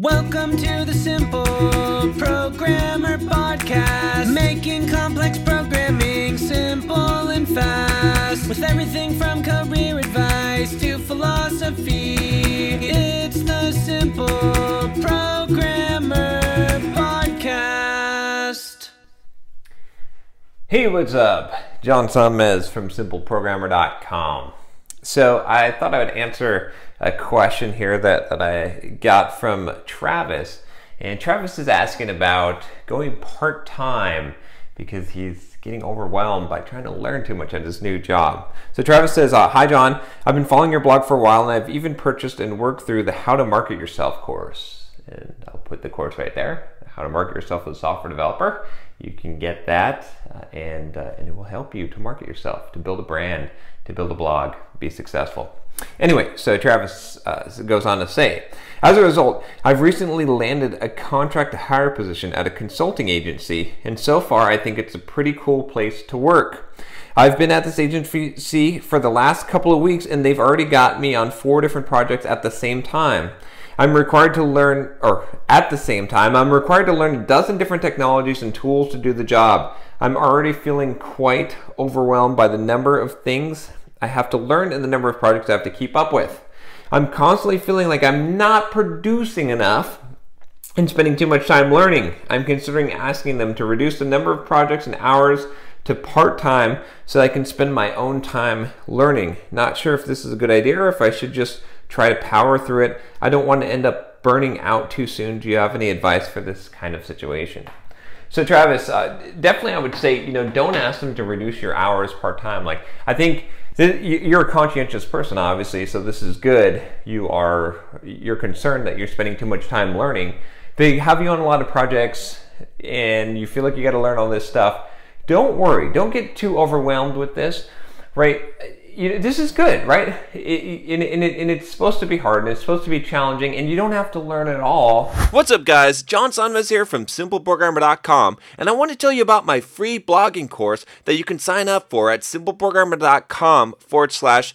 Welcome to the Simple Programmer Podcast, making complex programming simple and fast. With everything from career advice to philosophy, it's the Simple Programmer Podcast. Hey, what's up? John Sonmez from SimpleProgrammer.com. So I thought I would answer a question here that, that I got from Travis. And Travis is asking about going part time because he's getting overwhelmed by trying to learn too much at his new job. So Travis says, uh, Hi, John. I've been following your blog for a while and I've even purchased and worked through the How to Market Yourself course. And I'll put the course right there How to Market Yourself as a Software Developer. You can get that uh, and, uh, and it will help you to market yourself, to build a brand, to build a blog, be successful. Anyway, so Travis uh, goes on to say, as a result, I've recently landed a contract to hire position at a consulting agency, and so far I think it's a pretty cool place to work. I've been at this agency for the last couple of weeks, and they've already got me on four different projects at the same time. I'm required to learn, or at the same time, I'm required to learn a dozen different technologies and tools to do the job. I'm already feeling quite overwhelmed by the number of things I have to learn and the number of projects I have to keep up with. I'm constantly feeling like I'm not producing enough and spending too much time learning. I'm considering asking them to reduce the number of projects and hours to part time so I can spend my own time learning. Not sure if this is a good idea or if I should just try to power through it. I don't want to end up burning out too soon. Do you have any advice for this kind of situation? So Travis, uh, definitely I would say, you know, don't ask them to reduce your hours part time. Like I think you're a conscientious person, obviously, so this is good. You are you're concerned that you're spending too much time learning. They have you on a lot of projects, and you feel like you got to learn all this stuff. Don't worry. Don't get too overwhelmed with this, right? you this is good, right? It, it, and, it, and, it's supposed to be hard and it's supposed to be challenging, and you don't have to learn it all. What's up, guys? John Sonmez here from SimpleProgrammer.com, and I want to tell you about my free blogging course that you can sign up for at SimpleProgrammer.com forward slash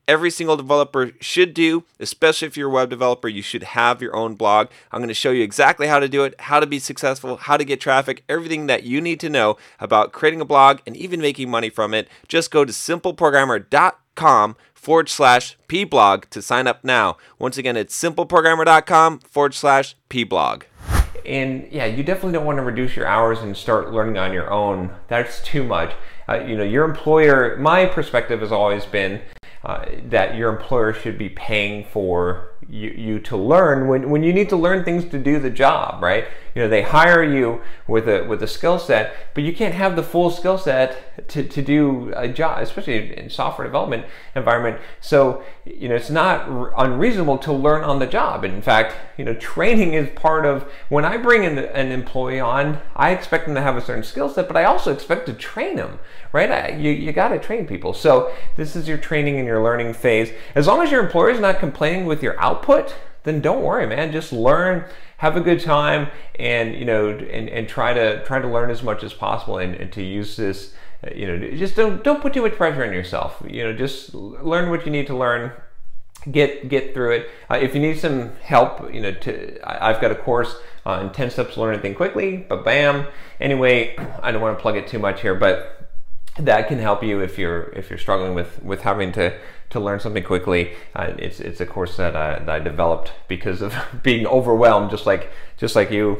every single developer should do, especially if you're a web developer, you should have your own blog. I'm going to show you exactly how to do it, how to be successful, how to get traffic, everything that you need to know about creating a blog and even making money from it. Just go to simpleprogrammer.com forward slash pblog to sign up now. Once again, it's simpleprogrammer.com forward slash pblog. And yeah, you definitely don't want to reduce your hours and start learning on your own. That's too much. Uh, you know, your employer, my perspective has always been uh, that your employer should be paying for you, you to learn when, when you need to learn things to do the job, right? You know, they hire you with a with a skill set, but you can't have the full skill set to, to do a job, especially in software development environment. So, you know, it's not unreasonable to learn on the job. And in fact, you know, training is part of when I bring an, an employee on, I expect them to have a certain skill set, but I also expect to train them, right? I, you you got to train people. So, this is your training and your learning phase. As long as your employer is not complaining with your output, then don't worry, man. Just learn have a good time and you know and, and try to try to learn as much as possible and, and to use this uh, you know just don't don't put too much pressure on yourself. You know just learn what you need to learn. Get get through it. Uh, if you need some help you know to I, have got a course on 10 steps to learn anything quickly but bam anyway i don't want to plug it too much here but that can help you if you're if you're struggling with with having to to learn something quickly. Uh, it's it's a course that I, that I developed because of being overwhelmed, just like just like you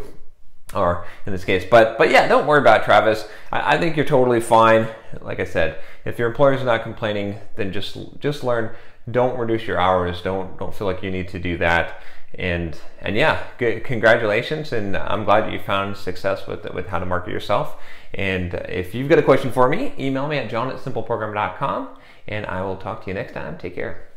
are in this case. But but yeah, don't worry about it, Travis. I, I think you're totally fine. Like I said, if your employer is not complaining, then just just learn. Don't reduce your hours. Don't don't feel like you need to do that and and yeah, good, congratulations, and I'm glad that you found success with with how to market yourself. And if you've got a question for me, email me at john at simpleprogrammer.com, and I will talk to you next time. Take care.